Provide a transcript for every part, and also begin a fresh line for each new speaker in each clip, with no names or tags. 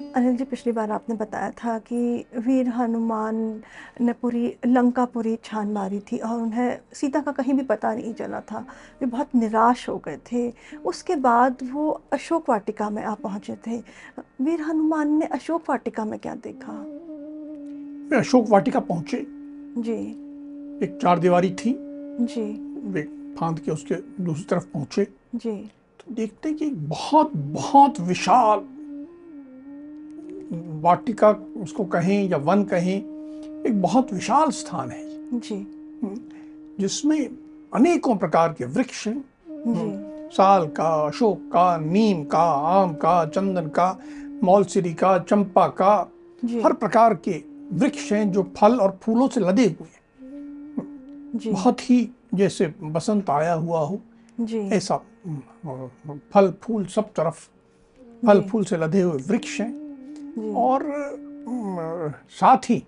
अनिल जी पिछली बार आपने बताया था कि वीर हनुमान ने पूरी लंका पूरी छान मारी थी और उन्हें सीता का कहीं भी पता नहीं चला था। वे बहुत निराश हो गए थे। उसके बाद वो अशोक वाटिका में आ पहुँचे थे। वीर हनुमान ने अशोक वाटिका में क्या देखा?
वे अशोक वाटिका पहुँचे।
जी।
एक चार दीवारी थी।
जी।
वे फांद के उसके दूसरी तरफ़ पहुँचे।
जी।
तो देखते कि बहुत बहुत विशाल वाटिका उसको कहें या वन कहें एक बहुत विशाल स्थान है
जी।
जिसमें अनेकों प्रकार के वृक्ष हैं। साल का अशोक का नीम का आम का चंदन का मौलसिरी का चंपा का हर प्रकार के वृक्ष हैं जो फल और फूलों से लदे हुए हैं। बहुत ही जैसे बसंत आया हुआ हो ऐसा फल फूल सब तरफ़ फल फूल से लदे हुए वृक्ष हैं। और साथ ही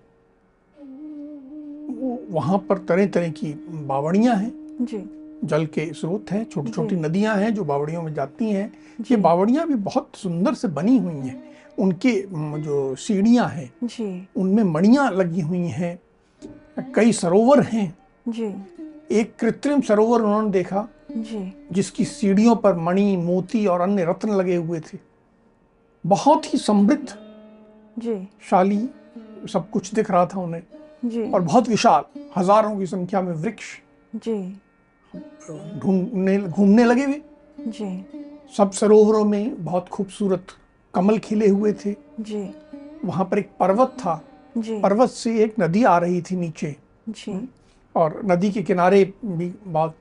वहाँ पर तरह तरह की बावड़ियाँ हैं।
जी।
जल के स्रोत हैं छोटी छोटी। नदियाँ हैं जो बावड़ियों में जाती हैं। ये बावड़ियाँ भी बहुत सुंदर से बनी हुई हैं। उनके जो सीढ़ियाँ हैं उनमें मणियाँ लगी हुई हैं। कई सरोवर हैं।
जी।
एक कृत्रिम सरोवर उन्होंने देखा
जी।
जिसकी सीढ़ियों पर मणि मोती और अन्य रत्न लगे हुए थे। बहुत ही समृद्ध
जी।
शाली सब कुछ दिख रहा था उन्हें।
जी।
और बहुत विशाल हज़ारों की संख्या में वृक्ष।
जी।
ढूँढने घूमने लगे हुए
जी।
सब सरोवरों में बहुत खूबसूरत कमल खिले हुए थे।
जी।
वहाँ पर एक पर्वत था।
जी।
पर्वत से एक नदी आ रही थी नीचे।
जी।
और नदी के किनारे भी बहुत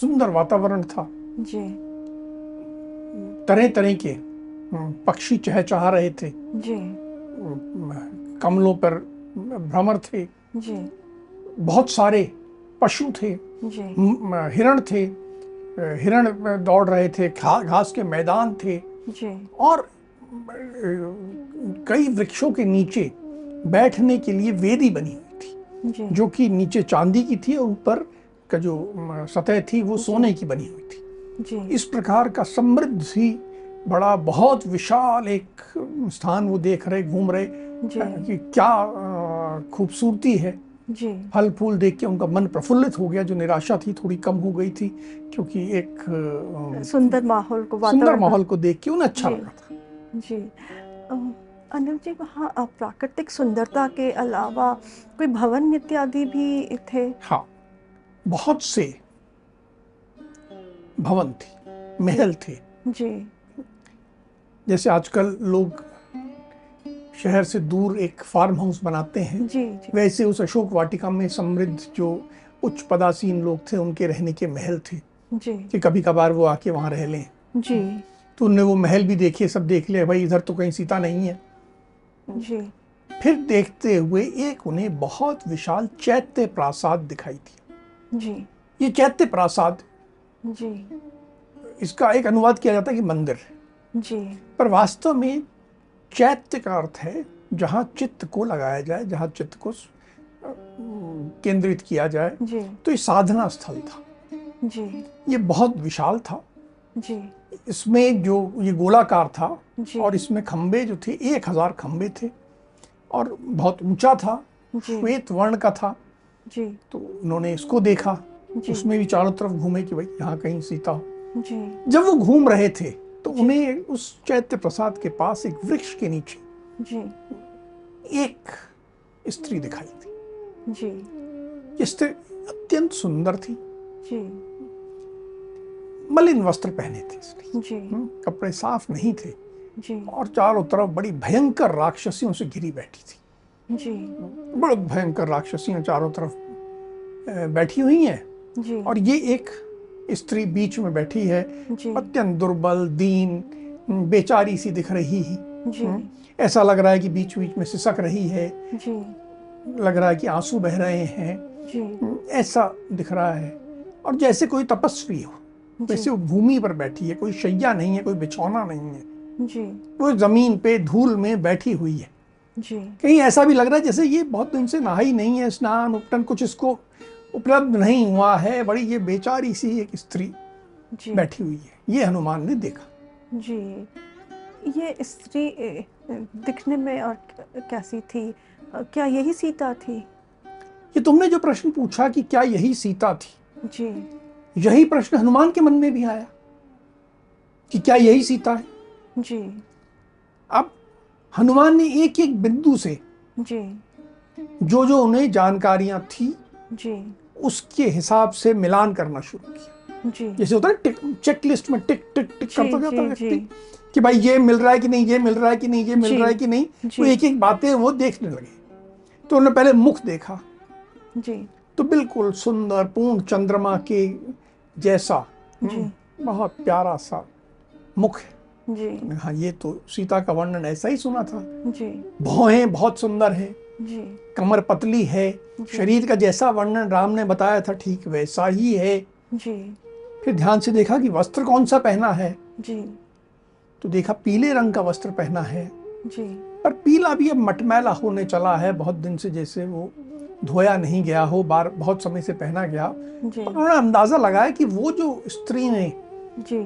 सुंदर वातावरण था।
जी।
तरह तरह के पक्षी चहचहा रहे थे।
जी।
कमलों पर भ्रमर थे।
जी।
बहुत सारे पशु थे। हिरण थे। हिरण दौड़ रहे थे। घास के मैदान थे।
जी।
और कई वृक्षों के नीचे बैठने के लिए वेदी बनी हुई थी
जी।
जो कि नीचे चांदी की थी और ऊपर का जो सतह थी वो सोने की बनी हुई थी।
जी।
इस प्रकार का समृद्ध ही बड़ा बहुत विशाल एक स्थान वो देख रहे घूम रहे कि क्या खूबसूरती है।
जी।
फल फूल देख के उनका मन प्रफुल्लित हो गया जो निराशा थी थोड़ी कम हो गई थी क्योंकि एक
सुंदर माहौल को
सुंदर माहौल को देख के उन्हें अच्छा। लगा था।
जी। अनिल जी वहाँ प्राकृतिक सुंदरता के अलावा कोई भवन इत्यादि भी थे?
हाँ बहुत से भवन थे महल थे।
जी।
जैसे आजकल लोग शहर से दूर एक फार्म हाउस बनाते हैं
जी जी।
वैसे उस अशोक वाटिका में समृद्ध जो उच्च पदासीन लोग थे उनके रहने के महल थे।
जी।
कि कभी कभार वो आके वहाँ रह लें।
जी।
तो उनने वो महल भी देखे सब देख लिया भाई इधर तो कहीं सीता नहीं है।
जी।
फिर देखते हुए एक उन्हें बहुत विशाल चैत्य प्रासाद दिखाई दिया।
जी।
ये चैत्य प्रासाद
जी।
इसका एक अनुवाद किया जाता है कि मंदिर।
जी।
पर वास्तव में चैत्य का अर्थ है जहाँ चित्त को लगाया जाए जहाँ चित्त को केंद्रित किया जाए।
जी।
तो ये साधना स्थल था।
जी।
ये बहुत विशाल था।
जी।
इसमें जो ये गोलाकार था और इसमें खंबे जो थे एक हज़ार खंबे थे और बहुत ऊँचा था श्वेत वर्ण का था।
जी।
तो उन्होंने इसको देखा। उसमें भी चारों तरफ़ घूमे कि भाई यहाँ कहीं सीता हो।
जी।
जब वो घूम रहे थे तो उन्हें उस चैत्य प्रसाद के पास एक वृक्ष के नीचे
जी।
एक स्त्री दिखाई दी।
जी।
स्त्री अत्यंत सुंदर थी।
जी।
मलिन वस्त्र पहने थे इसने।
जी।
हम्म, कपड़े साफ़ नहीं थे।
जी।
और चारों तरफ़ बड़ी भयंकर राक्षसियों से घिरी बैठी थी।
जी।
बड़ी भयंकर राक्षसियाँ चारों तरफ़ बैठी हुई हैं।
जी।
और ये एक स्त्री बीच में बैठी है अत्यंत दुर्बल दीन बेचारी सी दिख रही है। ऐसा लग रहा है कि बीच बीच में सिसक रही है।
जी।
लग रहा है कि आँसू बह रहे हैं। ऐसा दिख रहा है। और जैसे कोई तपस्वी हो वैसे वो भूमि पर बैठी है कोई शैया नहीं है कोई बिछौना नहीं है।
जी।
वो ज़मीन पे धूल में बैठी हुई है।
जी।
कहीं ऐसा भी लग रहा है जैसे ये बहुत दिन से नहाई नहीं है स्नान उपटन कुछ इसको उपलब्ध नहीं हुआ है बड़ी ये बेचारी सी एक स्त्री
जी।
बैठी हुई है। ये हनुमान ने देखा।
जी। ये स्त्री दिखने में और कैसी थी? क्या यही सीता थी?
ये तुमने जो प्रश्न पूछा कि क्या यही सीता थी
जी।
यही प्रश्न हनुमान के मन में भी आया कि क्या यही सीता है?
जी।
अब हनुमान ने एक एक बिंदु से
जी।
जो जो उन्हें जानकारियाँ थी
जी।
उसके हिसाब से मिलान करना शुरू किया।
जी।
जैसे होता है चेक लिस्ट में टिक टिक टिक करता जाता है व्यक्ति कि भाई ये मिल रहा है कि नहीं ये मिल रहा है कि नहीं ये मिल रहा है कि नहीं। वो एक एक बातें वो देखने लगे। तो उन्होंने पहले मुख देखा।
जी।
तो बिल्कुल सुंदर पूर्ण चंद्रमा के जैसा
जी।
बहुत प्यारा सा मुख है।
जी।
हाँ ये तो सीता का वर्णन ऐसा ही सुना था।
जी।
भौहें बहुत सुंदर है।
जी।
कमर पतली है। शरीर का जैसा वर्णन राम ने बताया था ठीक वैसा ही है।
जी।
फिर ध्यान से देखा कि वस्त्र कौन सा पहना है।
जी।
तो देखा पीले रंग का वस्त्र पहना है।
जी।
पर पीला भी अब मटमैला होने चला है। बहुत दिन से जैसे वो धोया नहीं गया हो बार बहुत समय से पहना गया। उन्होंने अंदाज़ा लगाया कि वो जो स्त्री ने
जी।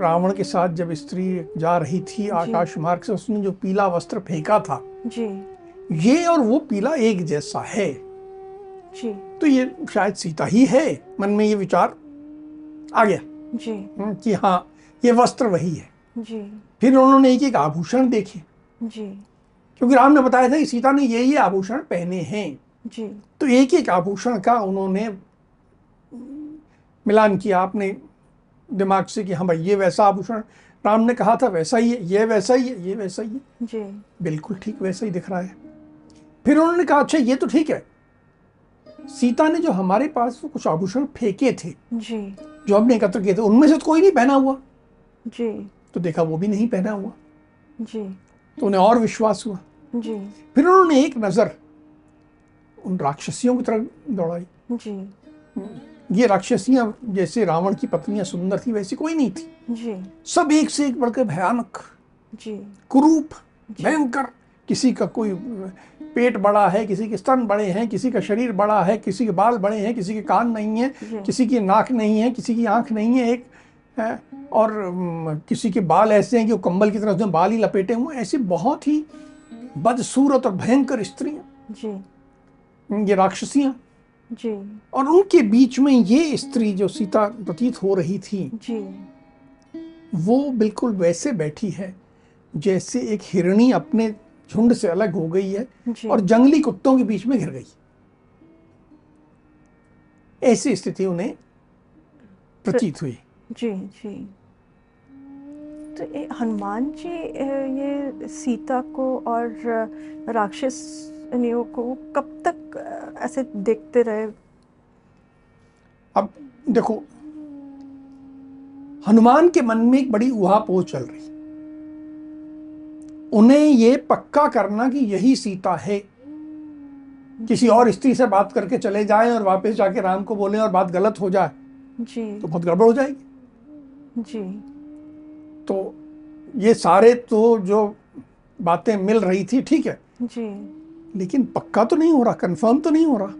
रावण के साथ जब स्त्री जा रही थी आकाश मार्ग से उसने जो पीला वस्त्र फेंका था
जी।
ये और वो पीला एक जैसा है।
जी।
तो ये शायद सीता ही है मन में ये विचार आ गया।
जी।
हम्म, कि हाँ ये वस्त्र वही है।
जी।
फिर उन्होंने एक एक आभूषण देखे।
जी।
क्योंकि राम ने बताया था कि सीता ने ये ये आभूषण पहने हैं।
जी।
तो एक एक आभूषण का उन्होंने मिलान किया अपने दिमाग से कि हाँ भाई ये वैसा आभूषण। राम ने कहा था वैसा ही है ये वैसा ही है ये वैसा ही है।
जी।
बिल्कुल ठीक वैसा ही दिख रहा है। फिर उन्होंने कहा अच्छा ये तो ठीक है। सीता ने जो हमारे पास वो कुछ आभूषण फेंके थे
जी।
जो हमने एकत्र किए थे उनमें से तो कोई नहीं पहना हुआ।
जी।
तो देखा वो भी नहीं पहना हुआ।
जी।
तो उन्हें और विश्वास हुआ।
जी।
फिर उन्होंने एक नज़र उन राक्षसियों की तरफ़ दौड़ाई।
जी।
ये राक्षसियाँ जैसे रावण की पत्नियाँ सुंदर थी वैसी कोई नहीं थी।
जी।
सब एक से एक बढ़कर भयानक
जी।
कुरूप भयंकर किसी का कोई पेट बड़ा है किसी के स्तन बड़े हैं किसी का शरीर बड़ा है किसी के बाल बड़े हैं किसी के कान नहीं है किसी की नाक नहीं है किसी की आँख नहीं है एक है, और किसी के बाल ऐसे हैं कि वो कंबल की तरह उसमें बाल ही लपेटे हुए। ऐसी बहुत ही बदसूरत और भयंकर स्त्रियाँ।
जी।
ये राक्षसियाँ।
जी।
और उनके बीच में ये स्त्री जो सीता प्रतीत हो रही थी
जी।
वो बिल्कुल वैसे बैठी है जैसे एक हिरणी अपने झुंड से अलग हो गई है और जंगली कुत्तों के बीच में घिर गई। ऐसी स्थिति उन्हें प्रतीत हुई।
जी जी। तो हनुमान जी ये सीता को और राक्षस को कब तक ऐसे देखते रहे?
अब देखो हनुमान के मन में एक बड़ी उहापोह चल रही। उन्हें ये पक्का करना कि यही सीता है। किसी और स्त्री से बात करके चले जाएँ और वापस जाके राम को बोले और बात गलत हो जाए
जी।
तो बहुत गड़बड़ हो जाएगी।
जी।
तो ये सारे तो जो बातें मिल रही थी ठीक है।
जी।
लेकिन पक्का तो नहीं हो रहा कंफर्म तो नहीं हो रहा।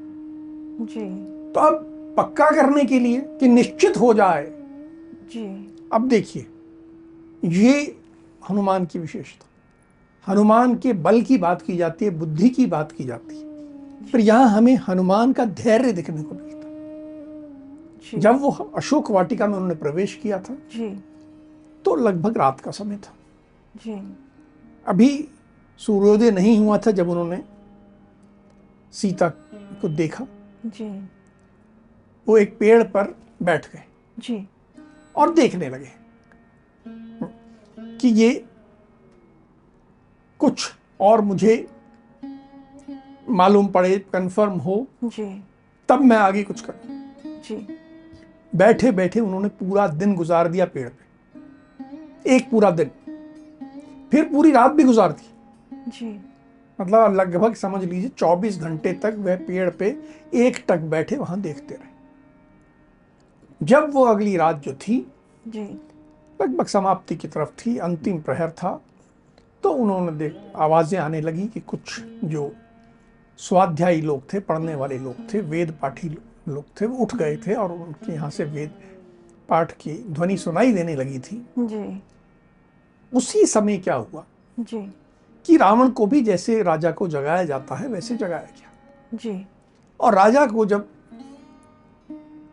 जी।
तो अब पक्का करने के लिए कि निश्चित हो जाए
जी।
अब देखिए ये हनुमान की विशेषता। हनुमान के बल की बात की जाती है बुद्धि की बात की जाती है। पर यहाँ हमें हनुमान का धैर्य दिखने को मिलता है। जब वो अशोक वाटिका में उन्होंने प्रवेश किया था
जी।
तो लगभग रात का समय था।
जी।
अभी सूर्योदय नहीं हुआ था जब उन्होंने सीता को देखा।
जी।
वो एक पेड़ पर बैठ गए
जी।
और देखने लगे कि ये कुछ और मुझे मालूम पड़े कंफर्म हो
जी।
तब मैं आगे कुछ करूँ
जी।
बैठे बैठे उन्होंने पूरा दिन गुजार दिया पेड़ पे। एक पूरा दिन। फिर पूरी रात भी गुजार दी।
जी।
मतलब लगभग समझ लीजिए 24 घंटे तक वह पेड़ पे एक टक बैठे वहाँ देखते रहे। जब वो अगली रात जो थी
जी।
लगभग समाप्ति की तरफ़ थी अंतिम प्रहर था तो उन्होंने देख आवाज़ें आने लगी कि कुछ जो स्वाध्यायी लोग थे पढ़ने वाले लोग थे वेद पाठी लोग थे वो उठ गए थे और उनके यहाँ से वेद पाठ की ध्वनि सुनाई देने लगी थी।
जी।
उसी समय क्या हुआ?
जी।
कि रावण को भी जैसे राजा को जगाया जाता है वैसे जगाया गया।
जी।
और राजा को जब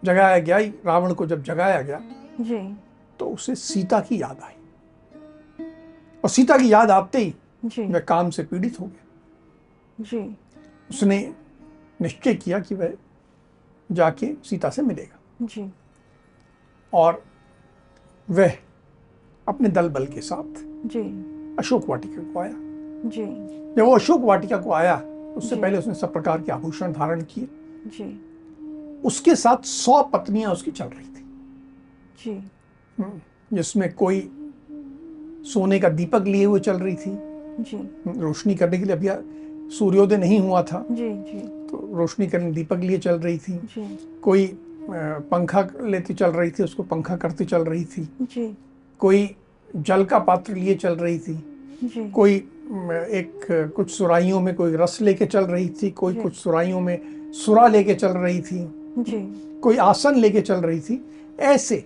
जगाया गया रावण को जब जगाया गया
जी।
तो उसे सीता की याद आई। और सीता की याद आते ही
जी।
वह काम से पीड़ित हो गया।
जी।
उसने निश्चय किया कि वह जाके सीता से मिलेगा।
जी।
और वह अपने दल बल के साथ
जी।
अशोक वाटिका को आया।
जी।
जब वो अशोक वाटिका को आया उससे पहले उसने सब प्रकार के आभूषण धारण किए।
जी।
उसके साथ सौ पत्नियाँ उसकी चल रही थी।
जी।
जिसमें कोई सोने का दीपक लिए हुए चल रही थी।
जी।
रोशनी करने के लिए अभी सूर्योदय नहीं हुआ था।
जी जी।
तो रोशनी करने दीपक लिए चल रही थी।
जी।
कोई पंखा लेती चल रही थी उसको पंखा करती चल रही थी।
जी।
कोई जल का पात्र लिए चल रही थी।
जी।
कोई एक कुछ सुराइयों में कोई रस लेके चल रही थी कोई। कुछ सुराइयों में सुरा लेके चल रही थी।
जी।
कोई आसन लेके चल रही थी। ऐसे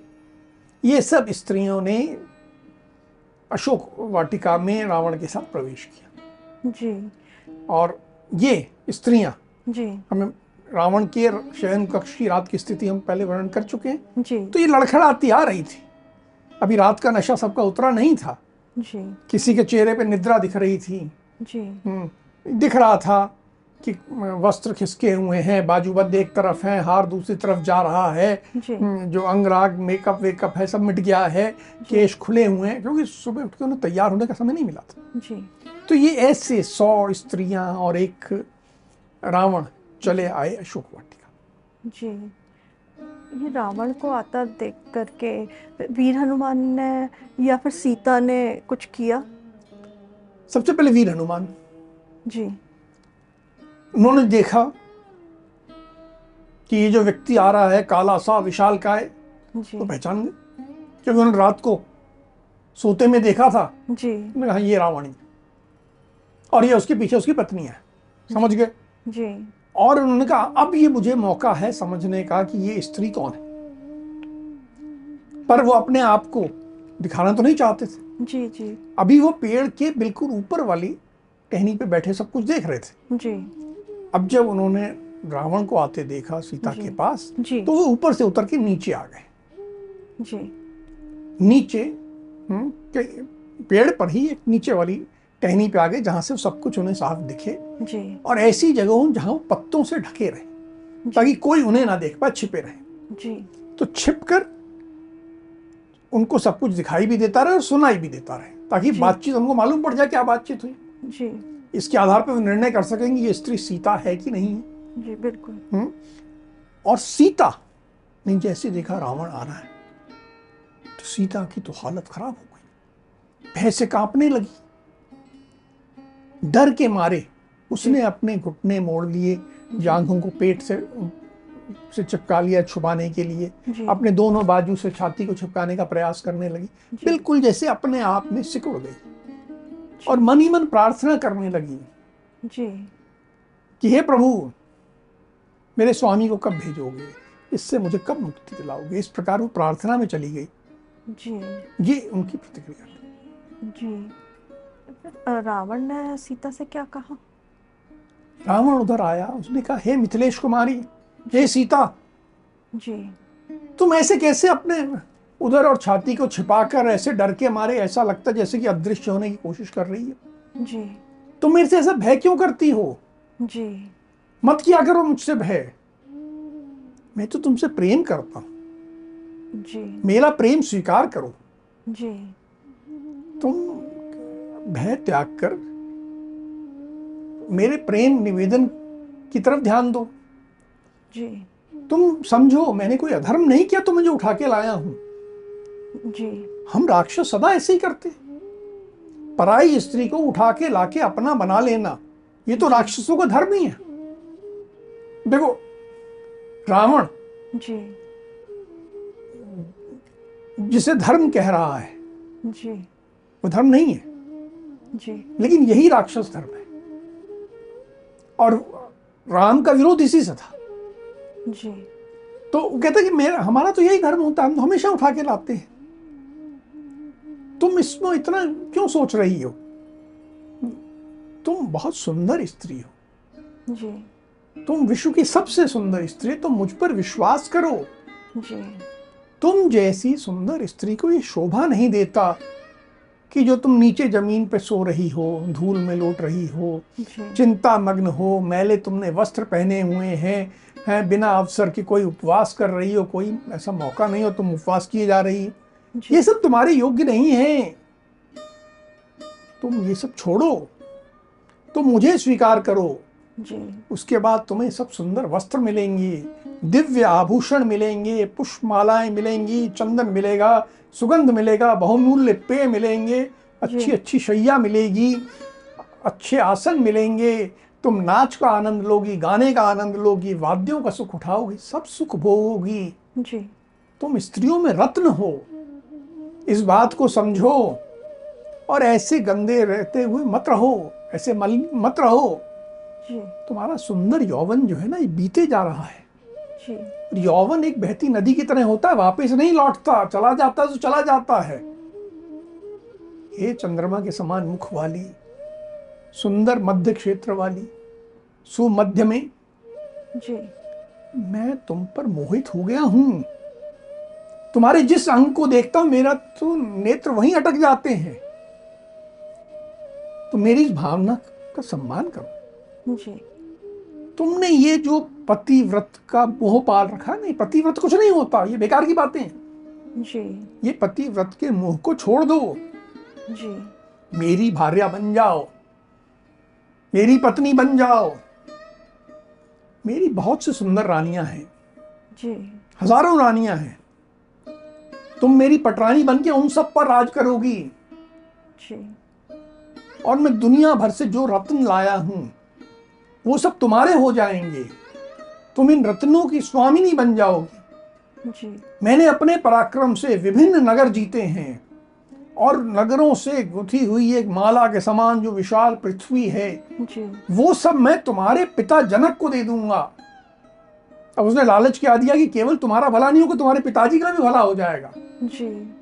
ये सब स्त्रियों ने अशोक वाटिका में रावण के साथ प्रवेश किया।
जी।
और ये स्त्रियाँ
जी।
हमें रावण के शयन कक्ष की रात की स्थिति हम पहले वर्णन कर चुके हैं।
जी।
तो ये लड़खड़ाती आ रही थी। अभी रात का नशा सबका उतरा नहीं था।
जी।
किसी के चेहरे पे निद्रा दिख रही थी।
जी।
हम्म, दिख रहा था। कि वस्त्र खिसके हुए हैं बाजूबंद एक तरफ़ है हार दूसरी तरफ़ जा रहा है
जो।
अंगराग मेकअप वेकअप है सब मिट गया है केश खुले हुए हैं क्योंकि सुबह उठ के उन्हें तैयार होने का समय नहीं मिला था।
जी।
तो ये ऐसे सौ स्त्रियाँ और एक रावण चले आए अशोक वाटिका।
जी। ये रावण को आता देख करके वीर हनुमान ने या फिर सीता ने कुछ किया?
सबसे पहले वीर हनुमान।
जी।
उन्होंने देखा कि ये जो व्यक्ति आ रहा है काला सा विशाल काय
जी।
तो पहचान गए क्योंकि उन्होंने रात को सोते में देखा था।
जी।
उन्होंने कहा ये रावण है। और ये उसके पीछे उसकी पत्नी है। समझ गए?
जी।
और उन्होंने कहा अब ये मुझे मौका है समझने का कि ये स्त्री कौन है? पर वो अपने आप को दिखाना तो नहीं चाहते थे।
जी जी।
अभी वो पेड़ के बिल्कुल ऊपर वाली टहनी पे बैठे सब कुछ देख रहे थे।
जी।
अब जब उन्होंने रावण को आते देखा सीता के पास तो वो ऊपर से उतर के नीचे आ गए।
जी।
नीचे हम्म, के- पेड़ पर ही एक नीचे वाली टहनी पे आ गए जहाँ से सब कुछ उन्हें साफ़ दिखे।
जी।
और ऐसी जगहों जहाँ वो पत्तों से ढके रहे ताकि कोई उन्हें ना देख पाए छिपे रहे।
जी।
तो छिप कर उनको सब कुछ दिखाई भी देता रहे और सुनाई भी देता रहे ताकि बातचीत उनको मालूम पड़ जाए क्या बातचीत हुई।
जी।
इसके आधार पर वो निर्णय कर सकेंगे ये स्त्री सीता है कि नहीं है।
जी बिल्कुल।
हम्म? और सीता ने जैसे देखा रावण आ रहा है तो सीता की तो हालत खराब हो गई। भय से कांपने लगी। डर के मारे उसने अपने घुटने मोड़ लिए जांघों को पेट से से चिपका लिया छुपाने के लिए। अपने दोनों बाजू से छाती को छिपकाने का प्रयास करने लगी। बिल्कुल जैसे अपने आप में सिकुड़ गई। और मन ही मन प्रार्थना करने लगी।
जी।
कि हे प्रभु मेरे स्वामी को कब भेजोगे? इससे मुझे कब मुक्ति दिलाओगे? इस प्रकार वो प्रार्थना में चली गई।
जी।
ये उनकी प्रतिक्रिया थी।
जी। रावण ने सीता से क्या कहा?
रावण उधर आया उसने कहा हे मिथिलेश कुमारी हे सीता
जी।
तुम ऐसे कैसे अपने उधर और छाती को छिपाकर ऐसे डर के मारे ऐसा लगता है जैसे कि अदृश्य होने की कोशिश कर रही है।
जी।
तुम मेरे से ऐसा भय क्यों करती हो?
जी।
मत किया करो मुझसे भय। मैं तो तुमसे प्रेम करता हूँ।
जी।
मेरा प्रेम स्वीकार करो।
जी।
तुम भय त्याग कर मेरे प्रेम निवेदन की तरफ़ ध्यान दो।
जी।
तुम समझो मैंने कोई अधर्म नहीं किया तो मुझे उठा के लाया हूँ।
जी।
हम राक्षस सदा ऐसे ही करते पराई स्त्री को उठा के लाके अपना बना लेना ये तो राक्षसों का धर्म ही है। देखो रावण
जी।
जिसे धर्म कह रहा है
जी।
वो धर्म नहीं है।
जी।
लेकिन यही राक्षस धर्म है। और राम का विरोध इसी से था।
जी।
तो वो कहता कि मेरा हमारा तो यही धर्म होता है हम तो हमेशा उठा के लाते हैं। तुम इसमें इतना क्यों सोच रही हो? तुम बहुत सुंदर स्त्री हो।
जी।
तुम विश्व की सबसे सुंदर स्त्री तुम मुझ पर विश्वास करो।
जी।
तुम जैसी सुंदर स्त्री को ये शोभा नहीं देता कि जो तुम नीचे ज़मीन पे सो रही हो धूल में लौट रही हो चिंता मग्न हो मैले तुमने वस्त्र पहने हुए हैं हैं बिना अवसर के कोई उपवास कर रही हो कोई ऐसा मौका नहीं हो तुम उपवास किए जा रही। हो ये सब तुम्हारे योग्य नहीं है। तुम ये सब छोड़ो। तुम मुझे स्वीकार करो।
जी।
उसके बाद तुम्हें सब सुंदर वस्त्र मिलेंगे दिव्य आभूषण मिलेंगे पुष्पमालाएँ मिलेंगी चंदन मिलेगा सुगंध मिलेगा बहुमूल्य पेय मिलेंगे अच्छी अच्छी शैया मिलेगी अच्छे आसन मिलेंगे तुम नाच का आनंद लोगी गाने का आनंद लोगी वाद्यों का सुख उठाओगी सब सुख भोगोगी।
जी।
तुम स्त्रियों में रत्न हो। इस बात को समझो और ऐसे गंदे रहते हुए मत रहो ऐसे मल मत रहो।
जी।
तुम्हारा सुंदर यौवन जो है ना ये बीते जा रहा है।
जी।
यौवन एक बहती नदी की तरह होता है वापस नहीं लौटता चला जाता तो चला जाता है। हे चंद्रमा के समान मुख वाली सुंदर मध्य क्षेत्र वाली सुमध्य में
जी।
मैं तुम पर मोहित हो गया हूँ। तुम्हारे जिस अंग को देखता हूँ मेरा तो नेत्र वहीं अटक जाते हैं। तो मेरी इस भावना का सम्मान करो।
जी।
तुमने ये जो पतिव्रत का मोह पाल रखा नहीं पतिव्रत कुछ नहीं होता ये बेकार की बातें हैं।
जी।
ये पतिव्रत के मोह को छोड़ दो।
जी।
मेरी भार्या बन जाओ। मेरी पत्नी बन जाओ। मेरी बहुत सी सुंदर रानियाँ हैं।
जी।
हज़ारों रानियाँ हैं। तुम मेरी पटरानी बन के उन सब पर राज करोगी।
जी।
और मैं दुनिया भर से जो रत्न लाया हूँ वो सब तुम्हारे हो जाएँगे। तुम इन रत्नों की स्वामिनी बन जाओगी।
जी।
मैंने अपने पराक्रम से विभिन्न नगर जीते हैं और नगरों से गुथी हुई एक माला के समान जो विशाल पृथ्वी है
जी।
वो सब मैं तुम्हारे पिता जनक को दे दूँगा। अब उसने लालच क्या दिया कि केवल तुम्हारा भला नहीं होगा तुम्हारे पिताजी का भी भला हो जाएगा।
जी।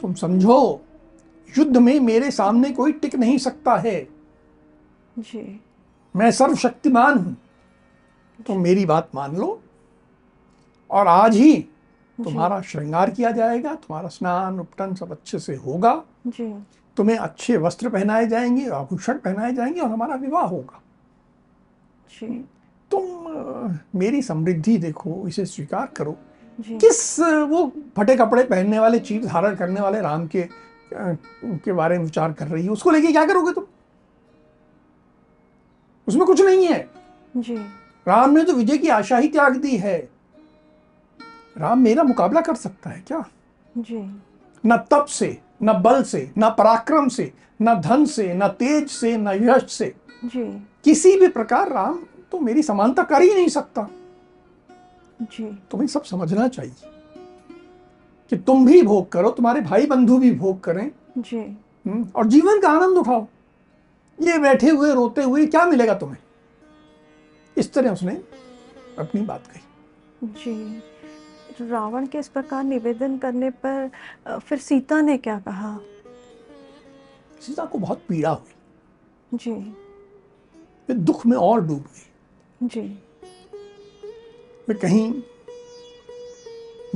तुम समझो युद्ध में मेरे सामने कोई टिक नहीं सकता है।
जी।
मैं सर्वशक्तिमान हूँ। तुम मेरी बात मान लो। और आज ही तुम्हारा श्रृंगार किया जाएगा तुम्हारा स्नान उपटन सब अच्छे से होगा।
जी।
तुम्हें अच्छे वस्त्र पहनाए जाएँगे आभूषण पहनाए जाएँगे और हमारा विवाह होगा।
जी।
तुम मेरी समृद्धि देखो इसे स्वीकार करो। किस वो फटे कपड़े पहनने वाले चीज़ धारण करने वाले राम के के बारे में विचार कर रही है? उसको लेके क्या करोगे तुम? उसमें कुछ नहीं है।
जी।
राम ने तो विजय की आशा ही त्याग दी है। राम मेरा मुकाबला कर सकता है क्या?
जी।
न तप से न बल से न पराक्रम से न धन से न तेज से न यश से।
जी।
किसी भी प्रकार राम तो मेरी समानता कर ही नहीं सकता।
जी।
तुम्हें सब समझना चाहिए कि तुम भी भोग करो तुम्हारे भाई बंधु भी भोग करें।
जी।
हम्म, और जीवन का आनंद उठाओ। ये बैठे हुए रोते हुए क्या मिलेगा तुम्हें? इस तरह उसने अपनी बात कही।
जी। रावण के इस प्रकार निवेदन करने पर फिर सीता ने क्या कहा?
सीता को बहुत पीड़ा हुई।
जी।
वे दुख में और डूब गई।
जी।
वे कहीं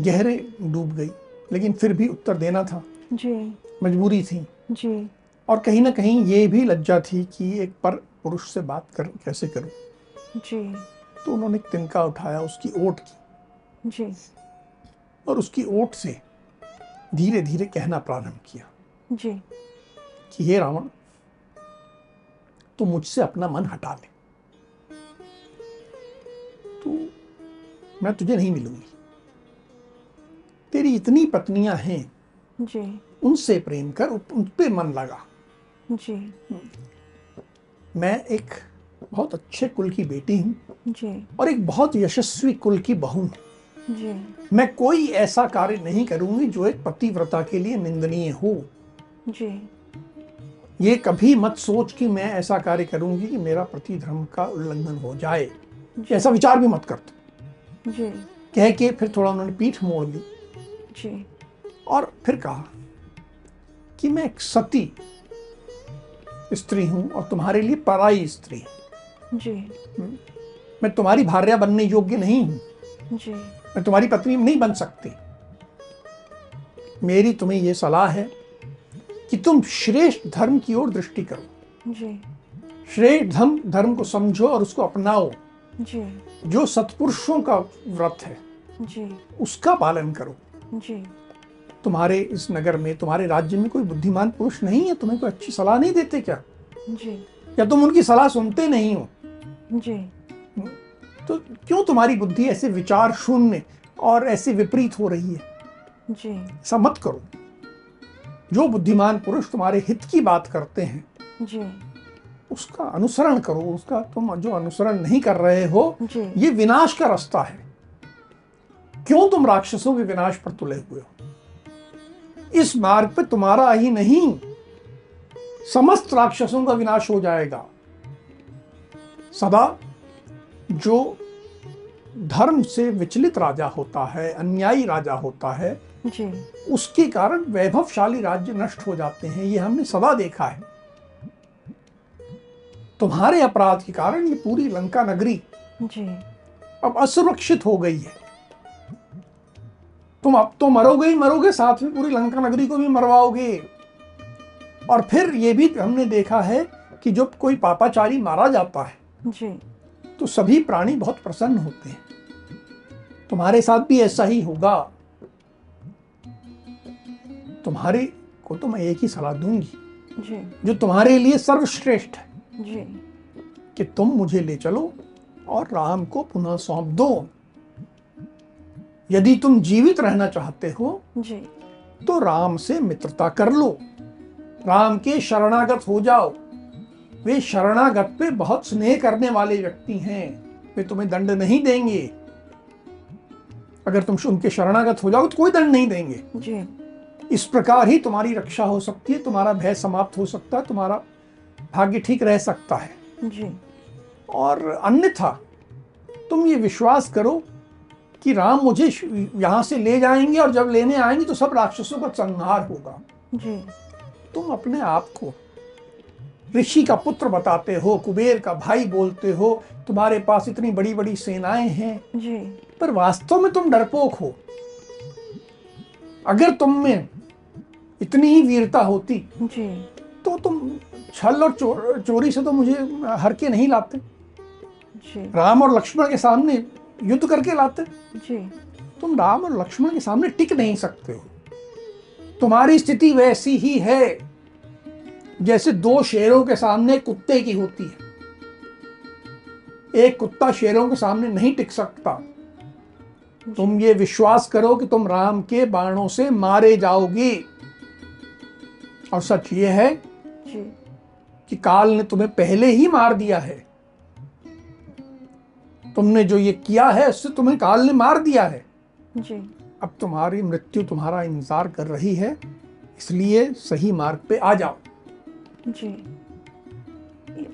गहरे डूब गई लेकिन फिर भी उत्तर देना था।
जी।
मजबूरी थी।
जी।
और कहीं ना कहीं ये भी लज्जा थी कि एक पर पुरुष से बात कर कैसे करूँ?
जी।
तो उन्होंने तिनका उठाया उसकी ओट की।
जी।
और उसकी ओट से धीरे धीरे कहना प्रारंभ किया
जी।
कि हे रावण तू मुझसे अपना मन हटा ले। मैं तुझे नहीं मिलूँगी। तेरी इतनी पत्नियाँ हैं।
जी।
उनसे प्रेम कर उन पे मन लगा।
जी।
मैं एक बहुत अच्छे कुल की बेटी हूँ। और एक बहुत यशस्वी कुल की बहू हूँ। मैं कोई ऐसा कार्य नहीं करूँगी जो एक पतिव्रता के लिए निंदनीय हो।
जी।
ये कभी मत सोच कि मैं ऐसा कार्य करूँगी कि मेरा पति धर्म का उल्लंघन हो जाए। ऐसा विचार भी मत कर तुम
जी।
कह के फिर थोड़ा उन्होंने पीठ मोड़ ली।
जी।
और फिर कहा कि मैं एक सती स्त्री हूँ और तुम्हारे लिए पराई स्त्री
जी।
मैं तुम्हारी भार्या बनने योग्य नहीं हूँ।
जी।
मैं तुम्हारी पत्नी नहीं बन सकती। मेरी तुम्हें यह सलाह है कि तुम श्रेष्ठ धर्म की ओर दृष्टि करो।
जी।
श्रेष्ठ धर्म धर्म को समझो और उसको अपनाओ।
जी।
जो सत्पुरुषों का व्रत है
जी।
उसका पालन करो।
जी।
तुम्हारे इस नगर में तुम्हारे राज्य में कोई बुद्धिमान पुरुष नहीं है तुम्हें कोई अच्छी सलाह नहीं देते क्या?
जी।
या तुम उनकी सलाह सुनते नहीं हो?
जी।
तो क्यों तुम्हारी बुद्धि ऐसे विचार शून्य और ऐसे विपरीत हो रही है?
जी।
ऐसा मत करो। जो बुद्धिमान पुरुष तुम्हारे हित की बात करते हैं
जी।
उसका अनुसरण करो उसका तुम जो अनुसरण नहीं कर रहे हो ये विनाश का रास्ता है। क्यों तुम राक्षसों के विनाश पर तुले हुए हो? इस मार्ग पे तुम्हारा ही नहीं समस्त राक्षसों का विनाश हो जाएगा। सदा जो धर्म से विचलित राजा होता है अन्यायी राजा होता है
जी।
उसके कारण वैभवशाली राज्य नष्ट हो जाते हैं ये हमने सदा देखा है। तुम्हारे अपराध के कारण ये पूरी लंका नगरी
जी।
अब असुरक्षित हो गई है। तुम अब तो मरोगे ही मरोगे साथ में पूरी लंका नगरी को भी मरवाओगे। और फिर ये भी हमने देखा है कि जब कोई पापाचारी मारा जाता है
जी।
तो सभी प्राणी बहुत प्रसन्न होते हैं। तुम्हारे साथ भी ऐसा ही होगा। तुम्हारे को तो मैं एक ही सलाह दूँगी
जी।
जो तुम्हारे लिए सर्वश्रेष्ठ है।
जी।
कि तुम मुझे ले चलो और राम को पुनः सौंप दो। यदि तुम जीवित रहना चाहते हो
जी।
तो राम से मित्रता कर लो। राम के शरणागत हो जाओ। वे शरणागत पे बहुत स्नेह करने वाले व्यक्ति हैं। वे तुम्हें दंड नहीं देंगे। अगर तुम उनके शरणागत हो जाओ तो कोई दंड नहीं देंगे।
जी।
इस प्रकार ही तुम्हारी रक्षा हो सकती है तुम्हारा भय समाप्त हो सकता है तुम्हारा भाग्य ठीक रह सकता है।
जी।
और अन्यथा तुम ये विश्वास करो कि राम मुझे यहाँ से ले जाएँगे और जब लेने आएँगे तो सब राक्षसों का संहार होगा।
जी।
तुम अपने आप को ऋषि का पुत्र बताते हो कुबेर का भाई बोलते हो तुम्हारे पास इतनी बड़ी बड़ी सेनाएँ हैं।
जी।
पर वास्तव में तुम डरपोक हो। अगर तुम में इतनी ही वीरता होती
जी।
तो तुम छल और चो, चोरी से तो मुझे हर के नहीं लाते।
जी।
राम और लक्ष्मण के सामने युद्ध करके लाते।
जी।
तुम राम और लक्ष्मण के सामने टिक नहीं सकते हो। तुम्हारी स्थिति वैसी ही है जैसे दो शेरों के सामने कुत्ते की होती है। एक कुत्ता शेरों के सामने नहीं टिक सकता। तुम ये विश्वास करो कि तुम राम के बाणों से मारे जाओगी। और सच ये है
जी।
कि काल ने तुम्हें पहले ही मार दिया है। तुमने जो ये किया है उससे तुम्हें काल ने मार दिया है।
जी।
अब तुम्हारी मृत्यु तुम्हारा इंतज़ार कर रही है इसलिए सही मार्ग पे आ जाओ।
जी।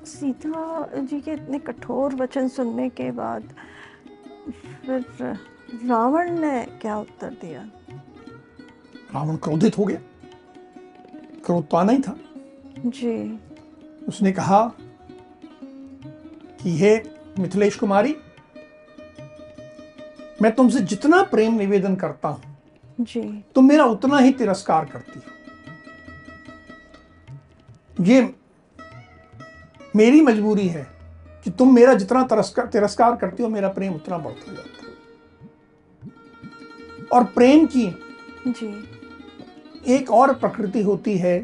सीता जी के इतने कठोर वचन सुनने के बाद फिर रावण ने क्या उत्तर दिया?
रावण क्रोधित हो गया। क्रोध तो आना ही था।
जी।
उसने कहा कि हे मिथिलेश कुमारी मैं तुमसे जितना प्रेम निवेदन करता हूँ
जी।
तुम मेरा उतना ही तिरस्कार करती हो। ये मेरी मजबूरी है कि तुम मेरा जितना तिरस्कार तिरस्कार करती हो मेरा प्रेम उतना बढ़ता जाता है। और प्रेम की
जी।
एक और प्रकृति होती है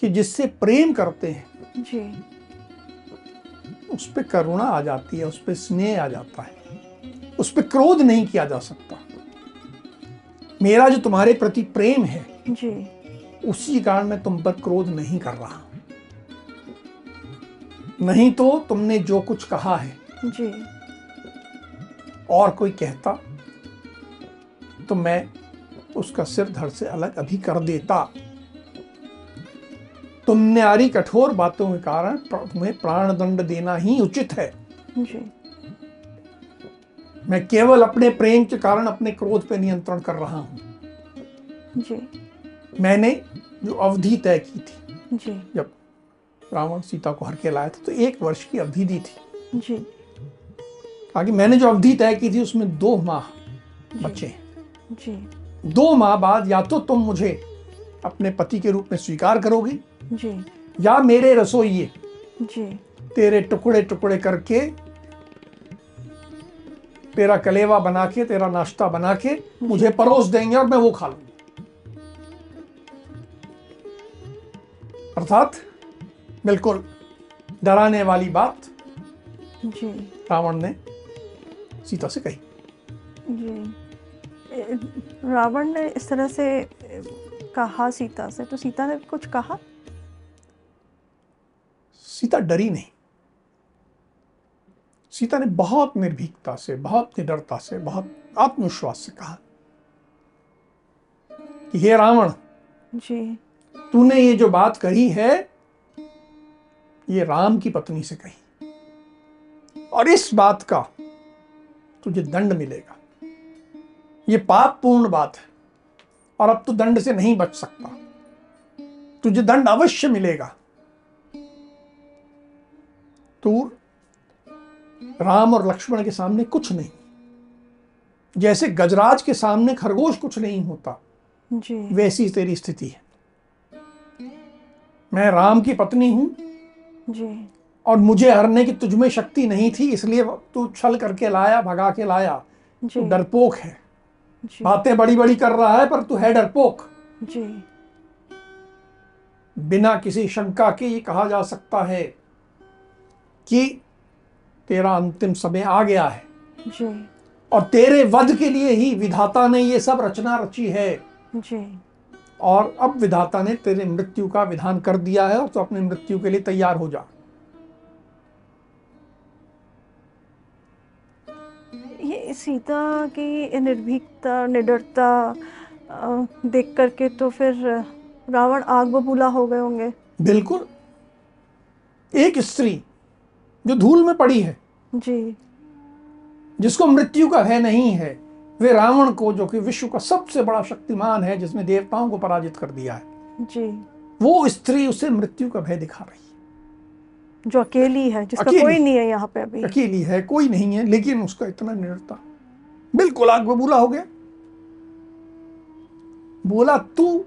कि जिससे प्रेम करते हैं
जी।
उस पर करुणा आ जाती है उस पर स्नेह आ जाता है उस पर क्रोध नहीं किया जा सकता। मेरा जो तुम्हारे प्रति प्रेम है
जी।
उसी कारण मैं तुम पर क्रोध नहीं कर रहा। नहीं तो तुमने जो कुछ कहा है
जी।
और कोई कहता तो मैं उसका सिर धड़ से अलग अभी कर देता। तुमने आरी कठोर बातों के कारण तुम्हें प्राण दंड देना ही उचित है।
जी।
मैं केवल अपने प्रेम के कारण अपने क्रोध पर नियंत्रण कर रहा हूँ।
जी।
मैंने जो अवधि तय की थी
जी।
जब रावण सीता को हर के लाया था तो एक वर्ष की अवधि दी थी।
जी।
आगे मैंने जो अवधि तय की थी उसमें दो माह बचे।
जी।
दो माह बाद या तो तुम मुझे अपने पति के रूप में स्वीकार करोगी
जी।
या मेरे रसोइये
जी।
तेरे टुकड़े टुकड़े करके तेरा कलेवा बना के तेरा नाश्ता बना के मुझे परोस देंगे और मैं वो खा लूँगा। अर्थात बिल्कुल डराने वाली बात
जी।
रावण ने सीता से कही।
जी। रावण ने इस तरह से कहा सीता से तो सीता ने कुछ कहा?
सीता डरी नहीं। सीता ने बहुत निर्भीकता से बहुत निडरता से बहुत आत्मविश्वास से कहा कि हे रावण
जी।
तूने ये जो बात कही है ये राम की पत्नी से कही। और इस बात का तुझे दंड मिलेगा। ये पाप पूर्ण बात है और अब तू दंड से नहीं बच सकता। तुझे दंड अवश्य मिलेगा। तू राम और लक्ष्मण के सामने कुछ नहीं। जैसे गजराज के सामने खरगोश कुछ नहीं होता
जी।
वैसी तेरी स्थिति है। मैं राम की पत्नी हूँ
जी।
और मुझे हरने की तुझमें शक्ति नहीं थी इसलिए तू छल करके लाया भगा के लाया। तू डरपोक है।
जी।
बातें बड़ी बड़ी कर रहा है पर तू है डरपोक।
जी।
बिना किसी शंका के ये कहा जा सकता है कि तेरा अंतिम समय आ गया है।
जी।
और तेरे वध के लिए ही विधाता ने ये सब रचना रची है।
जी।
और अब विधाता ने तेरे मृत्यु का विधान कर दिया है और तो अपने मृत्यु के लिए तैयार हो जा।
ये सीता की निर्भीकता निडरता देख करके तो फिर रावण आग बबूला हो गए होंगे।
बिल्कुल। एक स्त्री जो धूल में पड़ी है
जी।
जिसको मृत्यु का भय नहीं है वे रावण को जो कि विश्व का सबसे बड़ा शक्तिमान है जिसने देवताओं को पराजित कर दिया है
जी।
वो स्त्री उसे मृत्यु का भय दिखा रही है।
जो अकेली है जिसका
अकेली।
कोई नहीं है यहाँ पे अभी।
अकेली है कोई नहीं है लेकिन उसका इतना निडरता बिल्कुल आग बबूला हो गया। बोला तू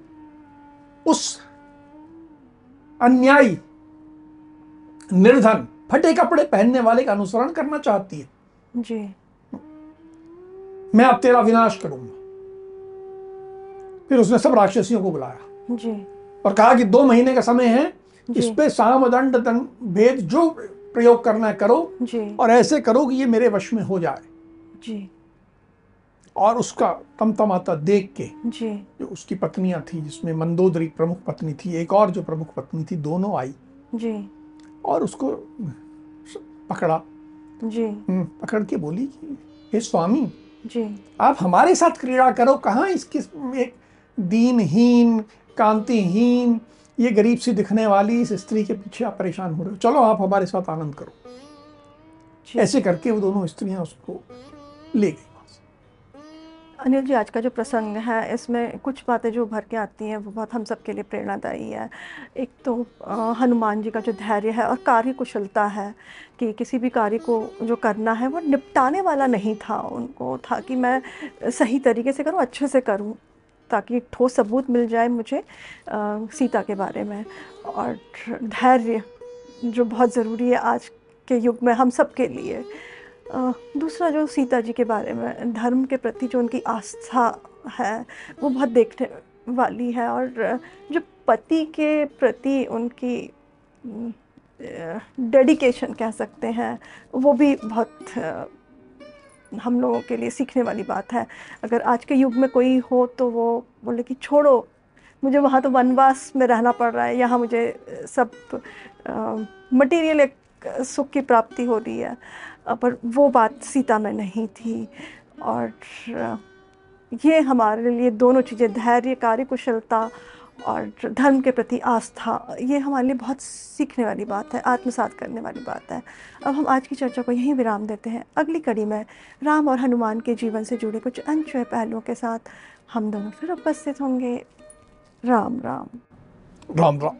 उस अन्यायी निर्धन फटे कपड़े पहनने वाले का अनुसरण करना चाहती है।
जी।
मैं अब तेरा विनाश करूँगा। फिर उसने सब राक्षसियों को बुलाया
जी।
और कहा कि दो महीने का समय है इस पे सामदंड दंड भेद जो प्रयोग करना है करो
जी।
और ऐसे करो कि ये मेरे वश में हो जाए।
जी।
और उसका तमतमाता देख के
जी।
जो उसकी पत्नियाँ थी जिसमें मंदोदरी प्रमुख पत्नी थी एक और जो प्रमुख पत्नी थी दोनों आई।
जी।
और उसको पकड़ा।
जी।
हम्म, पकड़ के बोली कि हे स्वामी
जी।
आप हमारे साथ क्रीड़ा करो। कहाँ इसके एक दीनहीन कांतिहीन ये गरीब सी दिखने वाली इस स्त्री के पीछे आप परेशान हो रहे हो? चलो आप हमारे साथ आनंद करो। ऐसे करके वो दोनों स्त्रियाँ उसको ले गई।
अनिल जी आज का जो प्रसंग है इसमें कुछ बातें जो उभर के आती हैं वो बहुत हम सब के लिए प्रेरणादायी है। एक तो हनुमान जी का जो धैर्य है और कार्य कुशलता है कि किसी भी कार्य को जो करना है वो निपटाने वाला नहीं था उनको था कि मैं सही तरीके से करूँ अच्छे से करूँ ताकि ठोस सबूत मिल जाए मुझे अ, सीता के बारे में। और धैर्य जो बहुत ज़रूरी है आज के युग में हम सब के लिए। दूसरा जो सीता जी के बारे में, धर्म के प्रति जो उनकी आस्था है, वो बहुत देखने वाली है और जो पति के प्रति उनकी डेडिकेशन कह सकते हैं, वो भी बहुत हम लोगों के लिए सीखने वाली बात है। अगर आज के युग में कोई हो तो वो बोले कि छोड़ो, मुझे वहाँ तो वनवास में रहना पड़ रहा है, यहाँ मुझे सब मटेरियल सुख की प्राप्ति हो रही है। पर वो बात सीता में नहीं थी। और ये हमारे लिए दोनों चीज़ें, धैर्य कार्य कुशलता और धर्म के प्रति आस्था, ये हमारे लिए बहुत सीखने वाली बात है, आत्मसात करने वाली बात है। अब हम आज की चर्चा को यहीं विराम देते हैं। अगली कड़ी में राम और हनुमान के जीवन से जुड़े कुछ अनछुए पहलुओं के साथ हम दोनों फिर उपस्थित होंगे। राम राम।
राम राम।